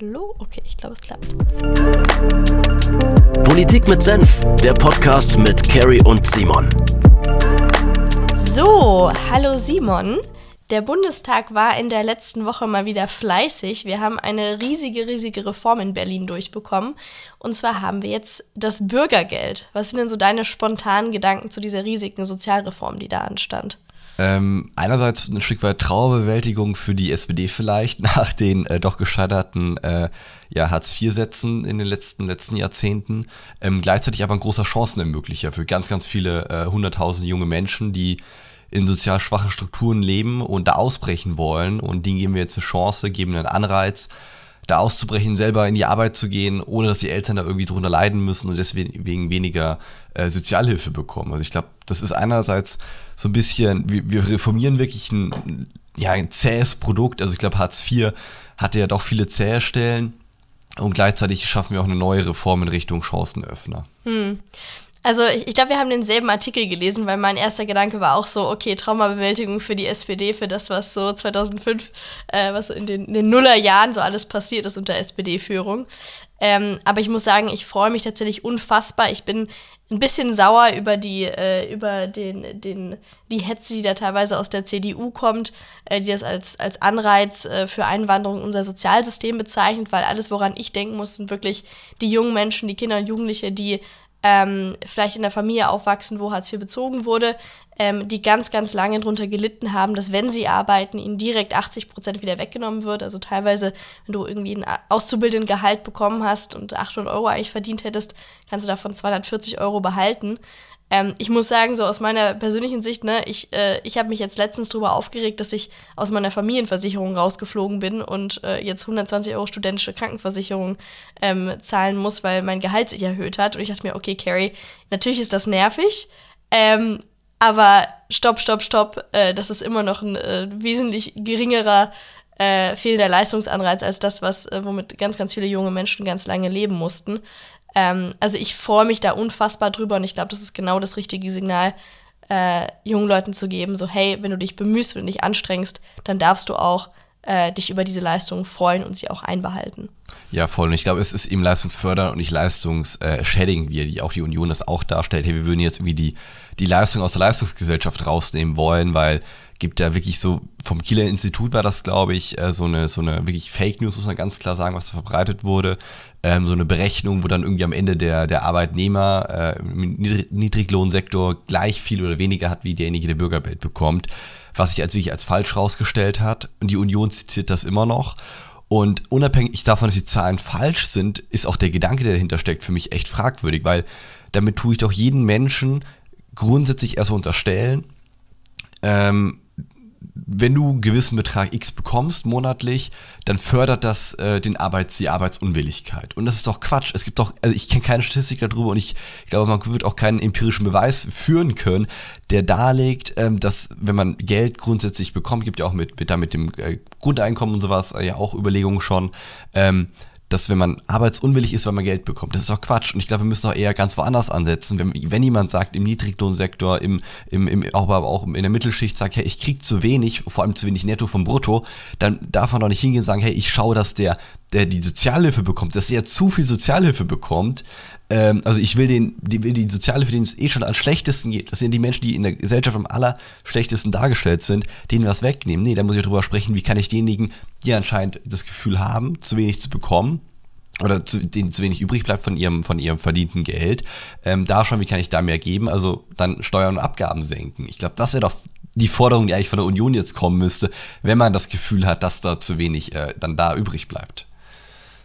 Hallo? Okay, ich glaube, es klappt. Politik mit Senf, der Podcast mit Carrie und Simon. So, hallo Simon. Der Bundestag war in der letzten Woche mal wieder fleißig. Wir haben eine riesige, riesige Reform in Berlin durchbekommen. Und zwar haben wir jetzt das Bürgergeld. Was sind denn so deine spontanen Gedanken zu dieser riesigen Sozialreform, die da anstand? Ähm, einerseits ein Stück weit Trauerbewältigung für die SPD vielleicht nach den äh, doch gescheiterten äh, ja, Hartz-IV-Sätzen in den letzten, letzten Jahrzehnten. Ähm, gleichzeitig aber ein großer Chancenermöglicher für ganz, ganz viele äh, hunderttausend junge Menschen, die in sozial schwachen Strukturen leben und da ausbrechen wollen. Und denen geben wir jetzt eine Chance, geben einen Anreiz, da auszubrechen, selber in die Arbeit zu gehen, ohne dass die Eltern da irgendwie drunter leiden müssen und deswegen weniger äh, Sozialhilfe bekommen. Also ich glaube, das ist einerseits so ein bisschen, wir, wir reformieren wirklich ein, ja, ein zähes Produkt. Also ich glaube, Hartz IV hatte ja doch viele zähe Stellen und gleichzeitig schaffen wir auch eine neue Reform in Richtung Chancenöffner. Hm. Also ich, glaube, wir haben denselben Artikel gelesen, weil mein erster Gedanke war auch so, okay, Traumabewältigung für die SPD, für das, was so 2005, äh, was so in den, in den Nullerjahren so alles passiert ist unter SPD-Führung. Ähm, aber ich muss sagen, ich freue mich tatsächlich unfassbar. Ich bin ein bisschen sauer über die, äh, über den, den, die Hetze, die da teilweise aus der CDU kommt, äh, die das als, als Anreiz äh, für Einwanderung in unser Sozialsystem bezeichnet, weil alles, woran ich denken muss, sind wirklich die jungen Menschen, die Kinder und Jugendliche, die ähm, vielleicht in der Familie aufwachsen, wo Hartz IV bezogen wurde, ähm, die ganz, ganz lange darunter gelitten haben, dass wenn sie arbeiten, ihnen direkt 80 Prozent wieder weggenommen wird. Also teilweise, wenn du irgendwie ein auszubildenden Gehalt bekommen hast und 800 Euro eigentlich verdient hättest, kannst du davon 240 Euro behalten. Ähm, ich muss sagen, so aus meiner persönlichen Sicht, ne, ich, äh, ich habe mich jetzt letztens darüber aufgeregt, dass ich aus meiner Familienversicherung rausgeflogen bin und äh, jetzt 120 Euro studentische Krankenversicherung ähm, zahlen muss, weil mein Gehalt sich erhöht hat. Und ich dachte mir, okay, Carrie, natürlich ist das nervig, ähm, aber stopp, stopp, stopp, äh, das ist immer noch ein äh, wesentlich geringerer äh, fehlender Leistungsanreiz als das, was, äh, womit ganz, ganz viele junge Menschen ganz lange leben mussten. Ähm, also ich freue mich da unfassbar drüber und ich glaube, das ist genau das richtige Signal, äh, jungen Leuten zu geben, so hey, wenn du dich bemühst, wenn du dich anstrengst, dann darfst du auch äh, dich über diese Leistungen freuen und sie auch einbehalten. Ja, voll. Und ich glaube, es ist eben leistungsfördernd und nicht leistungsschädigend, wie auch die Union das auch darstellt. Hey, wir würden jetzt irgendwie die, die Leistung aus der Leistungsgesellschaft rausnehmen wollen, weil gibt ja wirklich so, vom Kieler Institut war das, glaube ich, äh, so eine, so eine wirklich Fake News, muss man ganz klar sagen, was da verbreitet wurde. Ähm, so eine Berechnung, wo dann irgendwie am Ende der, der Arbeitnehmer äh, im Niedriglohnsektor gleich viel oder weniger hat, wie derjenige, der Bürgergeld bekommt, was sich als als falsch rausgestellt hat. Und die Union zitiert das immer noch. Und unabhängig davon, dass die Zahlen falsch sind, ist auch der Gedanke, der dahinter steckt, für mich echt fragwürdig, weil damit tue ich doch jeden Menschen grundsätzlich erst unterstellen, ähm, wenn du einen gewissen Betrag X bekommst monatlich, dann fördert das äh, den Arbeits, die Arbeitsunwilligkeit. Und das ist doch Quatsch. Es gibt doch, also ich kenne keine Statistik darüber und ich glaube, man wird auch keinen empirischen Beweis führen können, der darlegt, ähm, dass wenn man Geld grundsätzlich bekommt, gibt ja auch mit, mit, mit dem äh, Grundeinkommen und sowas äh, ja auch Überlegungen schon, ähm, dass wenn man arbeitsunwillig ist, weil man Geld bekommt. Das ist doch Quatsch. Und ich glaube, wir müssen doch eher ganz woanders ansetzen. Wenn, wenn jemand sagt, im Niedriglohnsektor, im, im, im, aber auch in der Mittelschicht sagt, hey, ich krieg zu wenig, vor allem zu wenig netto vom Brutto, dann darf man doch nicht hingehen und sagen, hey, ich schaue, dass der, der die Sozialhilfe bekommt, dass er zu viel Sozialhilfe bekommt, ähm, also ich will den, die, will die Sozialhilfe, denen es eh schon am schlechtesten geht, das sind die Menschen, die in der Gesellschaft am allerschlechtesten dargestellt sind, denen was wegnehmen. Nee, da muss ich drüber sprechen, wie kann ich denjenigen, die anscheinend das Gefühl haben, zu wenig zu bekommen, oder zu, denen zu wenig übrig bleibt von ihrem, von ihrem verdienten Geld, ähm, da schon, wie kann ich da mehr geben? Also dann Steuern und Abgaben senken. Ich glaube, das wäre doch die Forderung, die eigentlich von der Union jetzt kommen müsste, wenn man das Gefühl hat, dass da zu wenig äh, dann da übrig bleibt.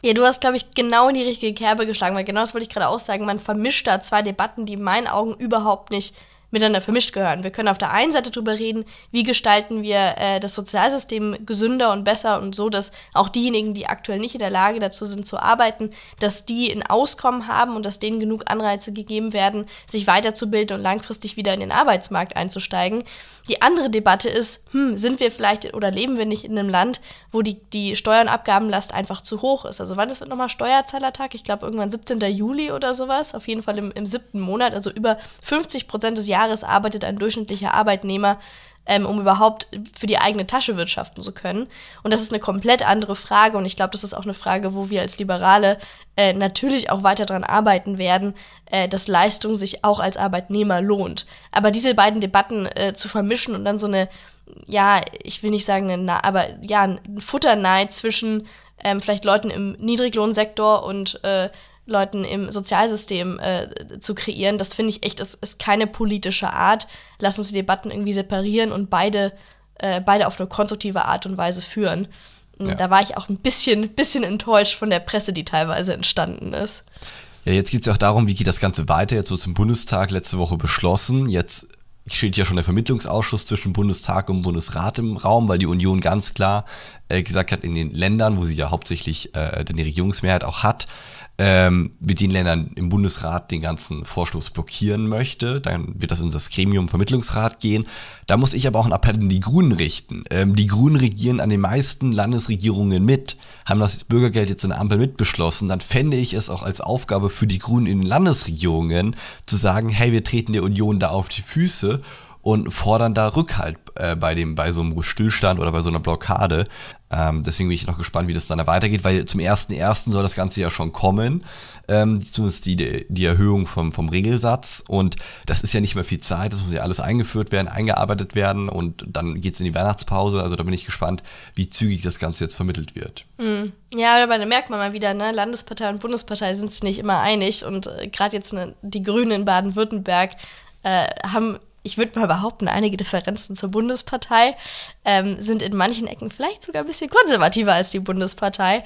Ja, du hast, glaube ich, genau in die richtige Kerbe geschlagen, weil genau das wollte ich gerade auch sagen. Man vermischt da zwei Debatten, die in meinen Augen überhaupt nicht miteinander vermischt gehören. Wir können auf der einen Seite darüber reden, wie gestalten wir äh, das Sozialsystem gesünder und besser und so, dass auch diejenigen, die aktuell nicht in der Lage dazu sind zu arbeiten, dass die ein Auskommen haben und dass denen genug Anreize gegeben werden, sich weiterzubilden und langfristig wieder in den Arbeitsmarkt einzusteigen. Die andere Debatte ist, hm, sind wir vielleicht oder leben wir nicht in einem Land, wo die, die Steuer- und Abgabenlast einfach zu hoch ist? Also wann ist nochmal Steuerzahlertag? Ich glaube irgendwann 17. Juli oder sowas. Auf jeden Fall im, im siebten Monat, also über 50 Prozent des Jahres arbeitet ein durchschnittlicher Arbeitnehmer ähm, um überhaupt für die eigene Tasche wirtschaften zu können. Und das ist eine komplett andere Frage. Und ich glaube, das ist auch eine Frage, wo wir als Liberale äh, natürlich auch weiter daran arbeiten werden, äh, dass Leistung sich auch als Arbeitnehmer lohnt. Aber diese beiden Debatten äh, zu vermischen und dann so eine, ja, ich will nicht sagen, eine, aber ja, ein Futterneid zwischen ähm, vielleicht Leuten im Niedriglohnsektor und äh, Leuten im Sozialsystem äh, zu kreieren, das finde ich echt, das ist keine politische Art. Lass uns die Debatten irgendwie separieren und beide, äh, beide auf eine konstruktive Art und Weise führen. Ja. Da war ich auch ein bisschen, bisschen enttäuscht von der Presse, die teilweise entstanden ist. Ja, jetzt geht es ja auch darum, wie geht das Ganze weiter. Jetzt wurde es im Bundestag letzte Woche beschlossen. Jetzt steht ja schon der Vermittlungsausschuss zwischen Bundestag und Bundesrat im Raum, weil die Union ganz klar äh, gesagt hat, in den Ländern, wo sie ja hauptsächlich äh, die Regierungsmehrheit auch hat, ähm, mit den Ländern im Bundesrat den ganzen Vorstoß blockieren möchte. Dann wird das in das Gremium Vermittlungsrat gehen. Da muss ich aber auch einen Appell an die Grünen richten. Ähm, die Grünen regieren an den meisten Landesregierungen mit, haben das Bürgergeld jetzt in der Ampel mitbeschlossen. Dann fände ich es auch als Aufgabe für die Grünen in den Landesregierungen zu sagen, hey, wir treten der Union da auf die Füße und fordern da Rückhalt äh, bei, dem, bei so einem Stillstand oder bei so einer Blockade. Ähm, deswegen bin ich noch gespannt, wie das dann da weitergeht, weil zum 1.1. soll das Ganze ja schon kommen, ähm, zumindest die, die Erhöhung vom, vom Regelsatz. Und das ist ja nicht mehr viel Zeit, das muss ja alles eingeführt werden, eingearbeitet werden und dann geht es in die Weihnachtspause. Also da bin ich gespannt, wie zügig das Ganze jetzt vermittelt wird. Mhm. Ja, aber da merkt man mal wieder, ne? Landespartei und Bundespartei sind sich nicht immer einig und äh, gerade jetzt ne, die Grünen in Baden-Württemberg äh, haben ich würde mal behaupten, einige Differenzen zur Bundespartei ähm, sind in manchen Ecken vielleicht sogar ein bisschen konservativer als die Bundespartei.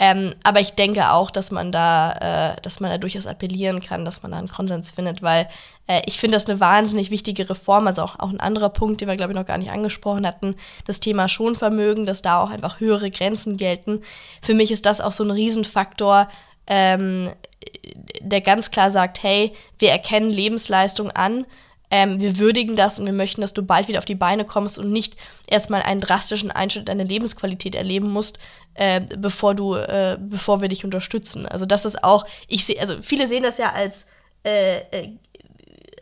Ähm, aber ich denke auch, dass man da, äh, dass man da durchaus appellieren kann, dass man da einen Konsens findet, weil äh, ich finde das eine wahnsinnig wichtige Reform. Also auch, auch ein anderer Punkt, den wir, glaube ich, noch gar nicht angesprochen hatten, das Thema Schonvermögen, dass da auch einfach höhere Grenzen gelten. Für mich ist das auch so ein Riesenfaktor, ähm, der ganz klar sagt, hey, wir erkennen Lebensleistung an, ähm, wir würdigen das und wir möchten, dass du bald wieder auf die Beine kommst und nicht erstmal einen drastischen Einschnitt deiner Lebensqualität erleben musst, äh, bevor du, äh, bevor wir dich unterstützen. Also das ist auch, ich sehe, also viele sehen das ja als äh, äh,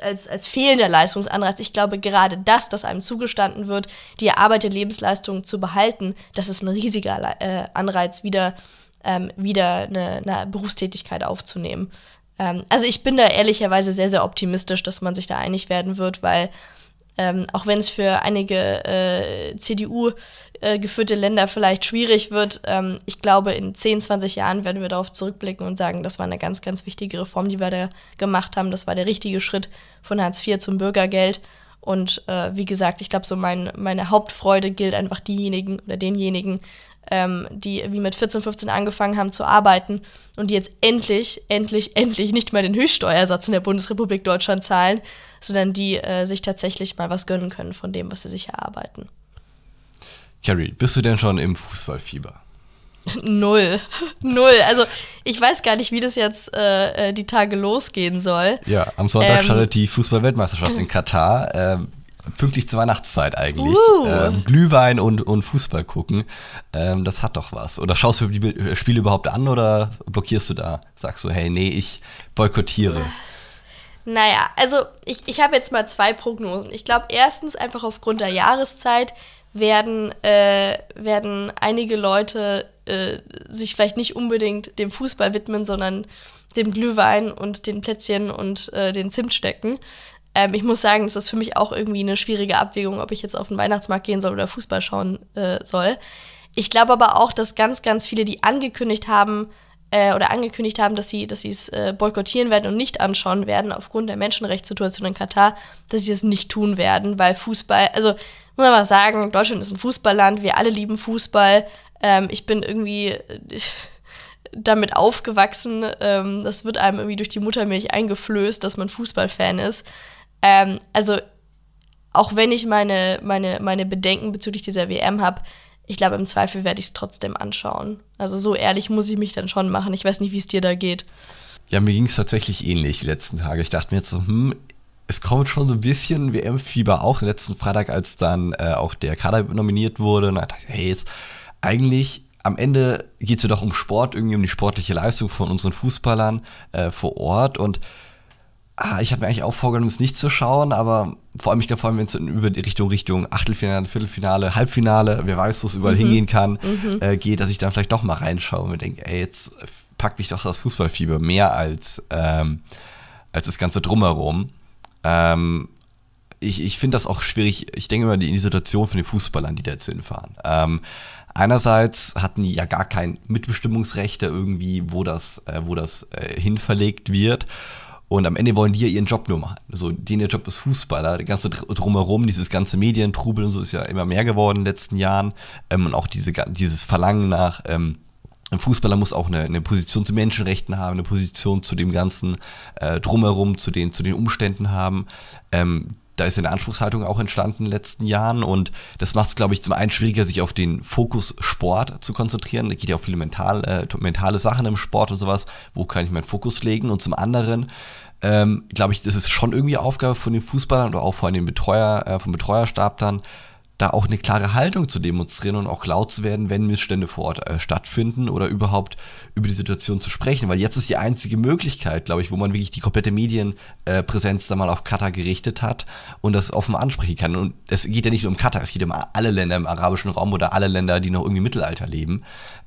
als, als fehlender Leistungsanreiz. Ich glaube, gerade das, dass einem zugestanden wird, die erarbeitete Lebensleistung zu behalten, das ist ein riesiger äh, Anreiz, wieder, ähm, wieder eine, eine Berufstätigkeit aufzunehmen. Ähm, also ich bin da ehrlicherweise sehr, sehr optimistisch, dass man sich da einig werden wird, weil ähm, auch wenn es für einige äh, CDU äh, Länder vielleicht schwierig wird, ähm, ich glaube, in 10, 20 Jahren werden wir darauf zurückblicken und sagen, das war eine ganz, ganz wichtige Reform, die wir da gemacht haben. Das war der richtige Schritt von Hartz IV zum Bürgergeld. Und äh, wie gesagt, ich glaube, so mein, meine Hauptfreude gilt einfach diejenigen oder denjenigen, ähm, die wie mit 14, 15 angefangen haben zu arbeiten und die jetzt endlich, endlich, endlich nicht mehr den Höchststeuersatz in der Bundesrepublik Deutschland zahlen, sondern die äh, sich tatsächlich mal was gönnen können von dem, was sie sich erarbeiten. Carrie, bist du denn schon im Fußballfieber? Null. Null. Also ich weiß gar nicht, wie das jetzt äh, äh die Tage losgehen soll. Ja, am Sonntag ähm, startet die Fußball-Weltmeisterschaft in Katar. Ähm, pünktlich zur Weihnachtszeit eigentlich. Uh. Ähm, Glühwein und, und Fußball gucken, ähm, das hat doch was. Oder schaust du die Spiele überhaupt an oder blockierst du da? Sagst du, hey, nee, ich boykottiere. Naja, also ich, ich habe jetzt mal zwei Prognosen. Ich glaube, erstens einfach aufgrund der Jahreszeit werden, äh, werden einige Leute äh, sich vielleicht nicht unbedingt dem Fußball widmen, sondern dem Glühwein und den Plätzchen und äh, den Zimtstecken. Ähm, ich muss sagen, es ist für mich auch irgendwie eine schwierige Abwägung, ob ich jetzt auf den Weihnachtsmarkt gehen soll oder Fußball schauen äh, soll. Ich glaube aber auch, dass ganz, ganz viele, die angekündigt haben, äh, oder angekündigt haben, dass sie dass es äh, boykottieren werden und nicht anschauen werden aufgrund der Menschenrechtssituation in Katar, dass sie es nicht tun werden, weil Fußball, also muss man mal sagen, Deutschland ist ein Fußballland, wir alle lieben Fußball. Ähm, ich bin irgendwie äh, damit aufgewachsen, ähm, das wird einem irgendwie durch die Muttermilch eingeflößt, dass man Fußballfan ist. Ähm, also, auch wenn ich meine, meine, meine Bedenken bezüglich dieser WM habe, ich glaube, im Zweifel werde ich es trotzdem anschauen. Also, so ehrlich muss ich mich dann schon machen. Ich weiß nicht, wie es dir da geht. Ja, mir ging es tatsächlich ähnlich die letzten Tage. Ich dachte mir jetzt so, hm, es kommt schon so ein bisschen WM-Fieber auch letzten Freitag, als dann äh, auch der Kader nominiert wurde. Und da dachte ich, hey, jetzt eigentlich am Ende geht es ja doch um Sport, irgendwie um die sportliche Leistung von unseren Fußballern äh, vor Ort. Und Ah, ich habe mir eigentlich auch vorgenommen, es nicht zu schauen, aber vor allem, ich glaube, vor allem, wenn es über die Richtung, Richtung Achtelfinale, Viertelfinale, Halbfinale, wer weiß, wo es überall mhm. hingehen kann, mhm. äh, geht, dass ich dann vielleicht doch mal reinschaue und denke, ey, jetzt packt mich doch das Fußballfieber mehr als, ähm, als das Ganze drumherum. Ähm, ich ich finde das auch schwierig. Ich denke immer in die Situation von den Fußballern, die da jetzt hinfahren. Ähm, einerseits hatten die ja gar kein Mitbestimmungsrecht irgendwie, wo das, äh, wo das äh, hinverlegt wird. Und am Ende wollen die ja ihren Job nur machen. Also, denen der Job ist Fußballer. Der ganze Drumherum, dieses ganze Medientrubel und so ist ja immer mehr geworden in den letzten Jahren. Ähm, und auch diese, dieses Verlangen nach, ähm, ein Fußballer muss auch eine, eine, Position zu Menschenrechten haben, eine Position zu dem ganzen äh, Drumherum, zu den, zu den Umständen haben. Ähm, da ist eine Anspruchshaltung auch entstanden in den letzten Jahren und das macht es, glaube ich, zum einen schwieriger, sich auf den Fokus Sport zu konzentrieren. Da geht ja auch viele mental, äh, mentale Sachen im Sport und sowas. Wo kann ich meinen Fokus legen? Und zum anderen, ähm, glaube ich, das ist schon irgendwie Aufgabe von den Fußballern oder auch von den Betreuer, äh, vom Betreuerstab dann, da auch eine klare Haltung zu demonstrieren und auch laut zu werden, wenn Missstände vor Ort äh, stattfinden oder überhaupt über die Situation zu sprechen. Weil jetzt ist die einzige Möglichkeit, glaube ich, wo man wirklich die komplette Medienpräsenz äh, da mal auf Katar gerichtet hat und das offen ansprechen kann. Und es geht ja nicht nur um Katar, es geht um alle Länder im arabischen Raum oder alle Länder, die noch irgendwie im Mittelalter leben.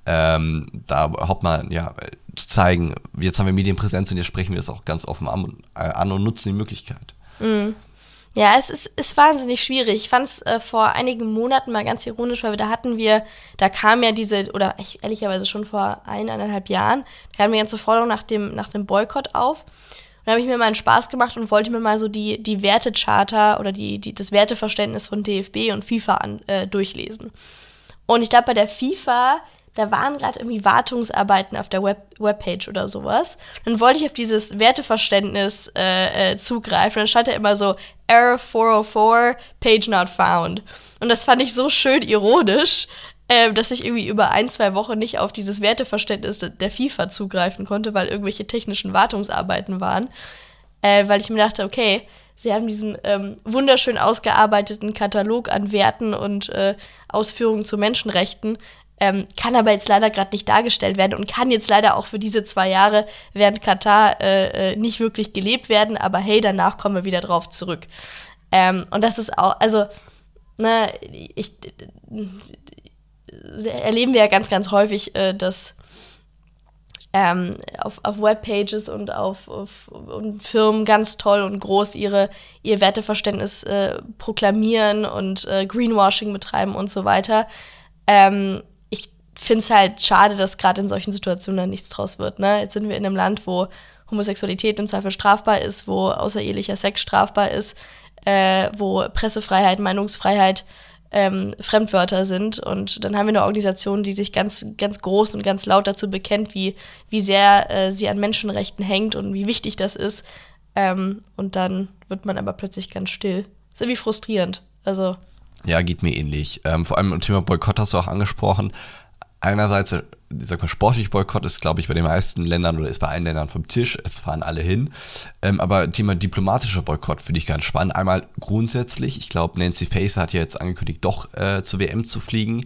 Ähm, da überhaupt mal ja, zu zeigen, jetzt haben wir Medienpräsenz und jetzt sprechen wir das auch ganz offen an, äh, an und nutzen die Möglichkeit. Mhm. Ja, es ist, ist wahnsinnig schwierig. Ich fand es äh, vor einigen Monaten mal ganz ironisch, weil wir, da hatten wir, da kam ja diese, oder ich, ehrlicherweise schon vor eineinhalb Jahren, da hatten wir ganze Forderung nach dem, nach dem Boykott auf. Und da habe ich mir mal einen Spaß gemacht und wollte mir mal so die, die Wertecharta oder die, die, das Werteverständnis von DFB und FIFA an, äh, durchlesen. Und ich glaube, bei der FIFA da waren gerade irgendwie Wartungsarbeiten auf der Web Webpage oder sowas. Dann wollte ich auf dieses Werteverständnis äh, äh, zugreifen. Dann stand da immer so Error 404, Page not found. Und das fand ich so schön ironisch, äh, dass ich irgendwie über ein, zwei Wochen nicht auf dieses Werteverständnis der FIFA zugreifen konnte, weil irgendwelche technischen Wartungsarbeiten waren. Äh, weil ich mir dachte, okay, sie haben diesen ähm, wunderschön ausgearbeiteten Katalog an Werten und äh, Ausführungen zu Menschenrechten ähm, kann aber jetzt leider gerade nicht dargestellt werden und kann jetzt leider auch für diese zwei Jahre während Katar äh, äh, nicht wirklich gelebt werden. Aber hey, danach kommen wir wieder drauf zurück. Ähm, und das ist auch, also, ne, ich, äh, erleben wir ja ganz, ganz häufig, äh, dass ähm, auf, auf Webpages und auf, auf und Firmen ganz toll und groß ihre, ihr Werteverständnis äh, proklamieren und äh, Greenwashing betreiben und so weiter. Ähm, finde es halt schade, dass gerade in solchen Situationen dann nichts draus wird. Ne? Jetzt sind wir in einem Land, wo Homosexualität im Zweifel strafbar ist, wo außerehelicher Sex strafbar ist, äh, wo Pressefreiheit, Meinungsfreiheit ähm, Fremdwörter sind. Und dann haben wir eine Organisation, die sich ganz, ganz groß und ganz laut dazu bekennt, wie, wie sehr äh, sie an Menschenrechten hängt und wie wichtig das ist. Ähm, und dann wird man aber plötzlich ganz still. ist irgendwie frustrierend. Also. Ja, geht mir ähnlich. Ähm, vor allem im Thema Boykott hast du auch angesprochen einerseits, sag mal, sportlich Boykott ist, glaube ich, bei den meisten Ländern oder ist bei allen Ländern vom Tisch. Es fahren alle hin. Ähm, aber Thema diplomatischer Boykott finde ich ganz spannend. Einmal grundsätzlich, ich glaube, Nancy Faeser hat ja jetzt angekündigt, doch äh, zur WM zu fliegen.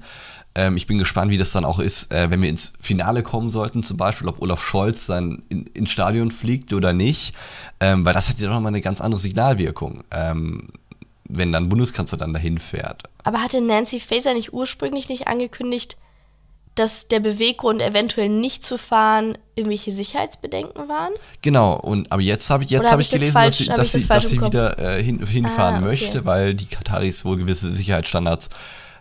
Ähm, ich bin gespannt, wie das dann auch ist, äh, wenn wir ins Finale kommen sollten, zum Beispiel, ob Olaf Scholz dann in, ins Stadion fliegt oder nicht. Ähm, weil das hat ja doch mal eine ganz andere Signalwirkung. Ähm, wenn dann Bundeskanzler dann dahin fährt. Aber hatte Nancy Faeser nicht ursprünglich nicht angekündigt, dass der Beweggrund, eventuell nicht zu fahren, irgendwelche Sicherheitsbedenken waren? Genau, und aber jetzt habe ich, jetzt hab ich gelesen, falsch, dass sie, dass sie, dass sie wieder äh, hin, hinfahren ah, okay. möchte, weil die Kataris wohl gewisse Sicherheitsstandards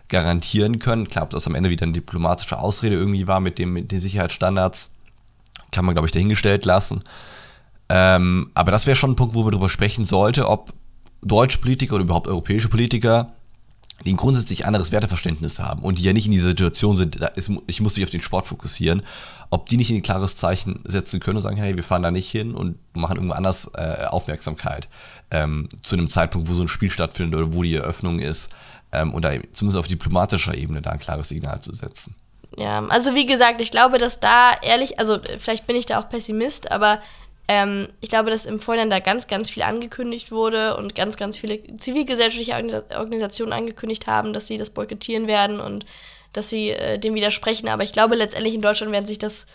garantieren können. Klar, ob das am Ende wieder eine diplomatische Ausrede irgendwie war mit, dem, mit den Sicherheitsstandards, kann man, glaube ich, dahingestellt lassen. Ähm, aber das wäre schon ein Punkt, wo man darüber sprechen sollte, ob deutsche Politiker oder überhaupt europäische Politiker die ein grundsätzlich anderes Werteverständnis haben und die ja nicht in dieser Situation sind, ist, ich muss mich auf den Sport fokussieren, ob die nicht ein klares Zeichen setzen können und sagen, hey, wir fahren da nicht hin und machen irgendwo anders äh, Aufmerksamkeit ähm, zu einem Zeitpunkt, wo so ein Spiel stattfindet oder wo die Eröffnung ist ähm, und da zumindest auf diplomatischer Ebene da ein klares Signal zu setzen. Ja, also wie gesagt, ich glaube, dass da ehrlich, also vielleicht bin ich da auch Pessimist, aber ähm, ich glaube, dass im Vorhinein da ganz, ganz viel angekündigt wurde und ganz, ganz viele zivilgesellschaftliche Organisationen angekündigt haben, dass sie das boykottieren werden und dass sie äh, dem widersprechen. Aber ich glaube, letztendlich in Deutschland werden sich das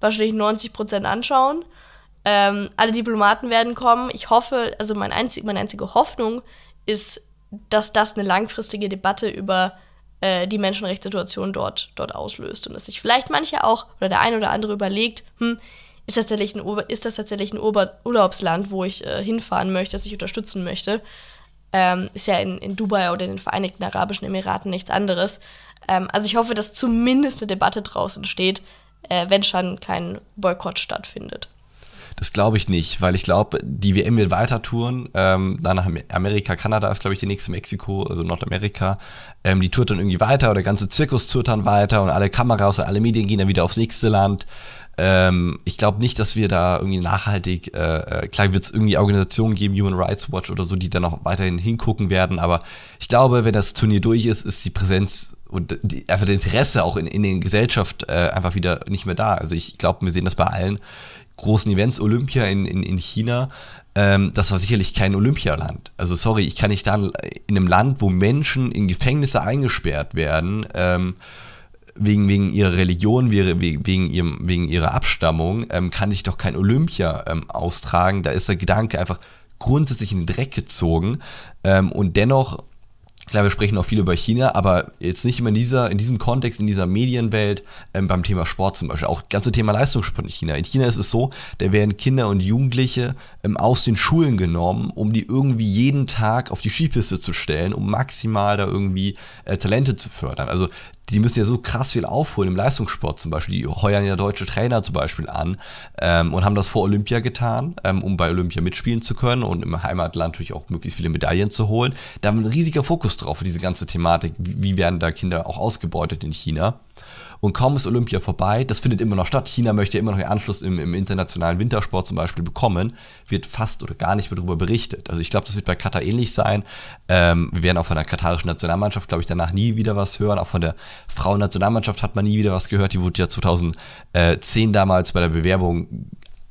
wahrscheinlich 90 Prozent anschauen. Ähm, alle Diplomaten werden kommen. Ich hoffe, also mein einzig, meine einzige Hoffnung ist, dass das eine langfristige Debatte über äh, die Menschenrechtssituation dort, dort auslöst. Und dass sich vielleicht manche auch oder der eine oder andere überlegt, hm, ist das tatsächlich ein, Ur ist das tatsächlich ein Ur Urlaubsland, wo ich äh, hinfahren möchte, das ich unterstützen möchte. Ähm, ist ja in, in Dubai oder in den Vereinigten Arabischen Emiraten nichts anderes. Ähm, also ich hoffe, dass zumindest eine Debatte draußen steht, äh, wenn schon kein Boykott stattfindet. Das glaube ich nicht, weil ich glaube, die WM wird weiter touren. Ähm, dann nach Amerika, Kanada ist, glaube ich, die nächste Mexiko, also Nordamerika. Ähm, die tourt dann irgendwie weiter oder der ganze Zirkus tourt dann weiter und alle Kameras und alle Medien gehen dann wieder aufs nächste Land. Ähm, ich glaube nicht, dass wir da irgendwie nachhaltig, äh, äh klar wird es irgendwie Organisationen geben, Human Rights Watch oder so, die dann auch weiterhin hingucken werden, aber ich glaube, wenn das Turnier durch ist, ist die Präsenz und die, einfach das Interesse auch in, in der Gesellschaft äh, einfach wieder nicht mehr da. Also ich glaube, wir sehen das bei allen großen Events, Olympia in, in, in China, ähm, das war sicherlich kein Olympialand. Also sorry, ich kann nicht da in einem Land, wo Menschen in Gefängnisse eingesperrt werden, ähm, wegen, wegen ihrer Religion, wegen, wegen, ihrem, wegen ihrer Abstammung, ähm, kann ich doch kein Olympia ähm, austragen. Da ist der Gedanke einfach grundsätzlich in den Dreck gezogen. Ähm, und dennoch Klar, wir sprechen auch viel über China, aber jetzt nicht immer in, dieser, in diesem Kontext, in dieser Medienwelt, ähm, beim Thema Sport zum Beispiel. Auch ganze Thema Leistungssport in China. In China ist es so, da werden Kinder und Jugendliche ähm, aus den Schulen genommen, um die irgendwie jeden Tag auf die Skipiste zu stellen, um maximal da irgendwie äh, Talente zu fördern. Also die müssen ja so krass viel aufholen im Leistungssport zum Beispiel. Die heuern ja deutsche Trainer zum Beispiel an ähm, und haben das vor Olympia getan, ähm, um bei Olympia mitspielen zu können und im Heimatland natürlich auch möglichst viele Medaillen zu holen. Da haben wir ein riesiger Fokus drauf für diese ganze Thematik. Wie, wie werden da Kinder auch ausgebeutet in China? Und kaum ist Olympia vorbei, das findet immer noch statt. China möchte immer noch den Anschluss im, im internationalen Wintersport zum Beispiel bekommen, wird fast oder gar nicht mehr darüber berichtet. Also ich glaube, das wird bei Katar ähnlich sein. Ähm, wir werden auch von der katarischen Nationalmannschaft, glaube ich, danach nie wieder was hören. Auch von der Frauennationalmannschaft hat man nie wieder was gehört. Die wurde ja 2010 damals bei der Bewerbung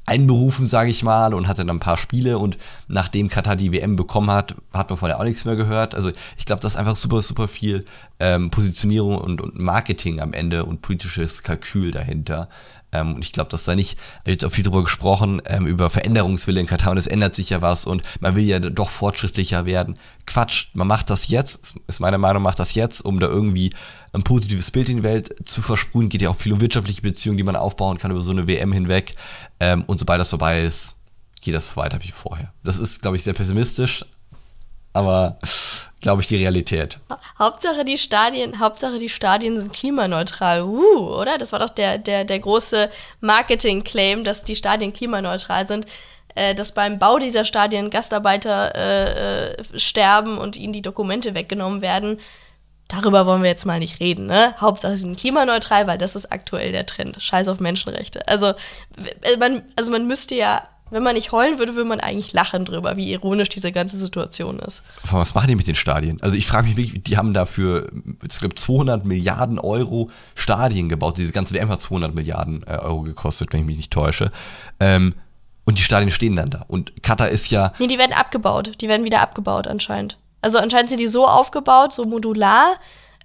einberufen, sage ich mal, und hatte dann ein paar Spiele und nachdem Katar die WM bekommen hat, hat man von der auch nichts mehr gehört. Also ich glaube, das ist einfach super, super viel ähm, Positionierung und, und Marketing am Ende und politisches Kalkül dahinter. Ähm, und ich glaube, dass da nicht, wird auch viel drüber gesprochen, ähm, über Veränderungswille in Katar und es ändert sich ja was und man will ja doch fortschrittlicher werden. Quatsch, man macht das jetzt, ist meine Meinung, macht das jetzt, um da irgendwie ein positives Bild in die Welt zu versprühen. Geht ja auch viel um wirtschaftliche Beziehungen, die man aufbauen kann über so eine WM hinweg. Ähm, und sobald das vorbei ist, geht das weiter wie vorher. Das ist, glaube ich, sehr pessimistisch, aber glaube ich, die Realität. Hauptsache die Stadien, Hauptsache die Stadien sind klimaneutral. Uh, oder? Das war doch der, der, der große Marketing-Claim, dass die Stadien klimaneutral sind. Äh, dass beim Bau dieser Stadien Gastarbeiter äh, äh, sterben und ihnen die Dokumente weggenommen werden. Darüber wollen wir jetzt mal nicht reden, ne? Hauptsache sie sind klimaneutral, weil das ist aktuell der Trend. Scheiß auf Menschenrechte. Also man, also man müsste ja wenn man nicht heulen würde, würde man eigentlich lachen drüber, wie ironisch diese ganze Situation ist. Was machen die mit den Stadien? Also ich frage mich wirklich, die haben dafür, ich glaube, 200 Milliarden Euro Stadien gebaut. Diese ganze WM hat 200 Milliarden äh, Euro gekostet, wenn ich mich nicht täusche. Ähm, und die Stadien stehen dann da. Und Katar ist ja. Nee, die werden abgebaut. Die werden wieder abgebaut anscheinend. Also anscheinend sind die so aufgebaut, so modular.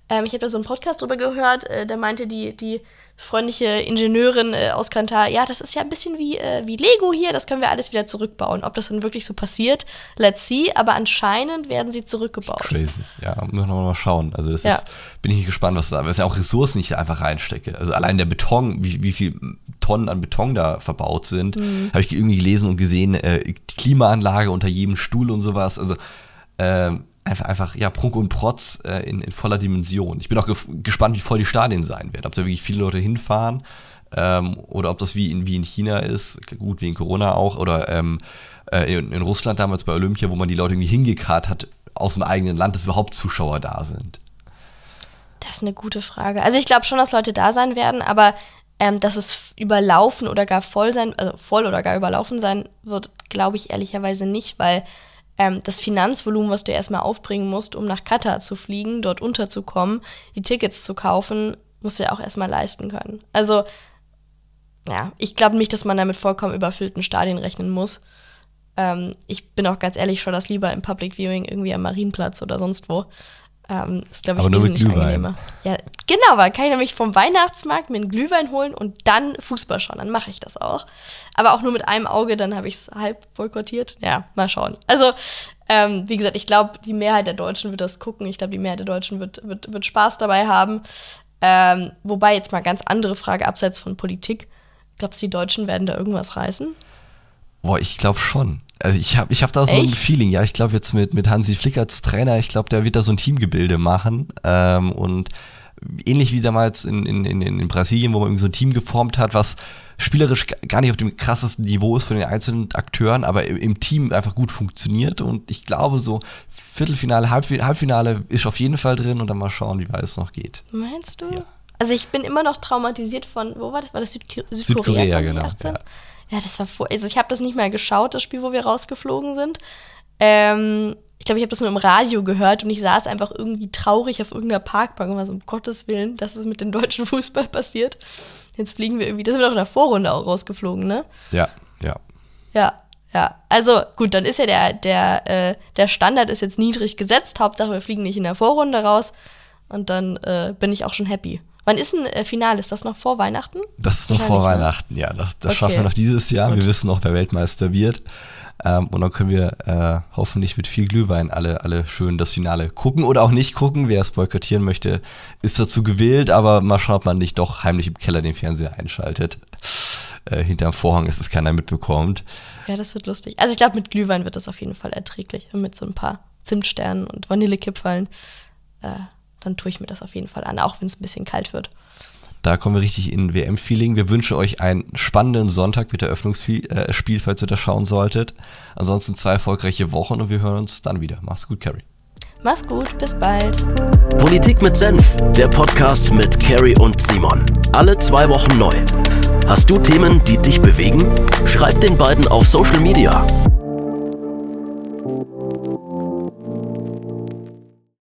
Ähm, ich habe da so einen Podcast drüber gehört, äh, der meinte, die, die freundliche Ingenieurin äh, aus Kantar, ja, das ist ja ein bisschen wie, äh, wie Lego hier, das können wir alles wieder zurückbauen. Ob das dann wirklich so passiert, let's see, aber anscheinend werden sie zurückgebaut. Crazy, ja, müssen wir mal schauen. Also das ja. ist, bin ich gespannt, was da, weil es ja auch Ressourcen nicht einfach reinstecke. Also allein der Beton, wie, wie viel Tonnen an Beton da verbaut sind, mhm. habe ich irgendwie gelesen und gesehen, äh, die Klimaanlage unter jedem Stuhl und sowas, also ähm, einfach, einfach, ja, Prunk und Protz äh, in, in voller Dimension. Ich bin auch gespannt, wie voll die Stadien sein werden. Ob da wirklich viele Leute hinfahren ähm, oder ob das wie in, wie in China ist, gut, wie in Corona auch, oder ähm, äh, in, in, Russland damals bei Olympia, wo man die Leute irgendwie hingekarrt hat aus dem eigenen Land, dass überhaupt Zuschauer da sind. Das ist eine gute Frage. Also ich glaube schon, dass Leute da sein werden, aber ähm, dass es überlaufen oder gar voll sein, also voll oder gar überlaufen sein wird, glaube ich ehrlicherweise nicht, weil ähm, das Finanzvolumen, was du erstmal aufbringen musst, um nach Katar zu fliegen, dort unterzukommen, die Tickets zu kaufen, musst du ja auch erstmal leisten können. Also, ja, ich glaube nicht, dass man damit vollkommen überfüllten Stadien rechnen muss. Ähm, ich bin auch ganz ehrlich, schon das lieber im Public Viewing irgendwie am Marienplatz oder sonst wo. Ähm, ist, glaube ich, Aber nur mit Glühwein. angenehmer. Ja, genau, weil kann ich nämlich vom Weihnachtsmarkt mir einen Glühwein holen und dann Fußball schauen. Dann mache ich das auch. Aber auch nur mit einem Auge, dann habe ich es halb boykottiert. Ja, mal schauen. Also, ähm, wie gesagt, ich glaube, die Mehrheit der Deutschen wird das gucken. Ich glaube, die Mehrheit der Deutschen wird, wird, wird Spaß dabei haben. Ähm, wobei jetzt mal ganz andere Frage abseits von Politik. Glaubst du, die Deutschen werden da irgendwas reißen? Boah, ich glaube schon. Also ich habe ich hab da so ein Echt? Feeling, ja, ich glaube jetzt mit, mit Hansi Flick als Trainer, ich glaube, der wird da so ein Teamgebilde machen ähm, und ähnlich wie damals in, in, in, in Brasilien, wo man irgendwie so ein Team geformt hat, was spielerisch gar nicht auf dem krassesten Niveau ist von den einzelnen Akteuren, aber im, im Team einfach gut funktioniert und ich glaube so Viertelfinale, Halbfinale, Halbfinale ist auf jeden Fall drin und dann mal schauen, wie weit es noch geht. Meinst du? Ja. Also ich bin immer noch traumatisiert von, wo war das? War das Südko Südkorea, Südkorea, genau, 2018? ja. Ja. das war vor, also ich habe das nicht mehr geschaut, das Spiel, wo wir rausgeflogen sind. Ähm, ich glaube, ich habe das nur im Radio gehört und ich saß einfach irgendwie traurig auf irgendeiner Parkbank und war so, um Gottes Willen, dass es mit dem deutschen Fußball passiert. Jetzt fliegen wir irgendwie, das sind wir doch in der Vorrunde auch rausgeflogen, ne? Ja, ja. Ja, ja. Also gut, dann ist ja der, der, äh, der Standard ist jetzt niedrig gesetzt. Hauptsache, wir fliegen nicht in der Vorrunde raus. Und dann äh, bin ich auch schon happy. Wann ist ein äh, Finale? Ist das noch vor Weihnachten? Das ist noch vor ne? Weihnachten, ja. Das, das Okay. schaffen wir noch dieses Jahr. Gut. Wir wissen noch, wer Weltmeister wird. Ähm, und dann können wir äh, hoffentlich mit viel Glühwein alle, alle schön das Finale gucken oder auch nicht gucken. Wer es boykottieren möchte, ist dazu gewählt, aber mal schauen, ob man nicht doch heimlich im Keller den Fernseher einschaltet. Äh, hinterm Vorhang, dass es keiner mitbekommt. Ja, das wird lustig. Also ich glaube, mit Glühwein wird das auf jeden Fall erträglich. Und mit so ein paar Zimtsternen und Vanillekipferln. Äh, dann tue ich mir das auf jeden Fall an, auch wenn es ein bisschen kalt wird. Da kommen wir richtig in WM-Feeling. Wir wünschen euch einen spannenden Sonntag mit Eröffnungsspiel, äh, falls ihr das schauen solltet. Ansonsten zwei erfolgreiche Wochen und wir hören uns dann wieder. Mach's gut, Carrie. Mach's gut, bis bald. Politik mit Senf, der Podcast mit Carrie und Simon. Alle zwei Wochen neu. Hast du Themen, die dich bewegen? Schreib den beiden auf Social Media.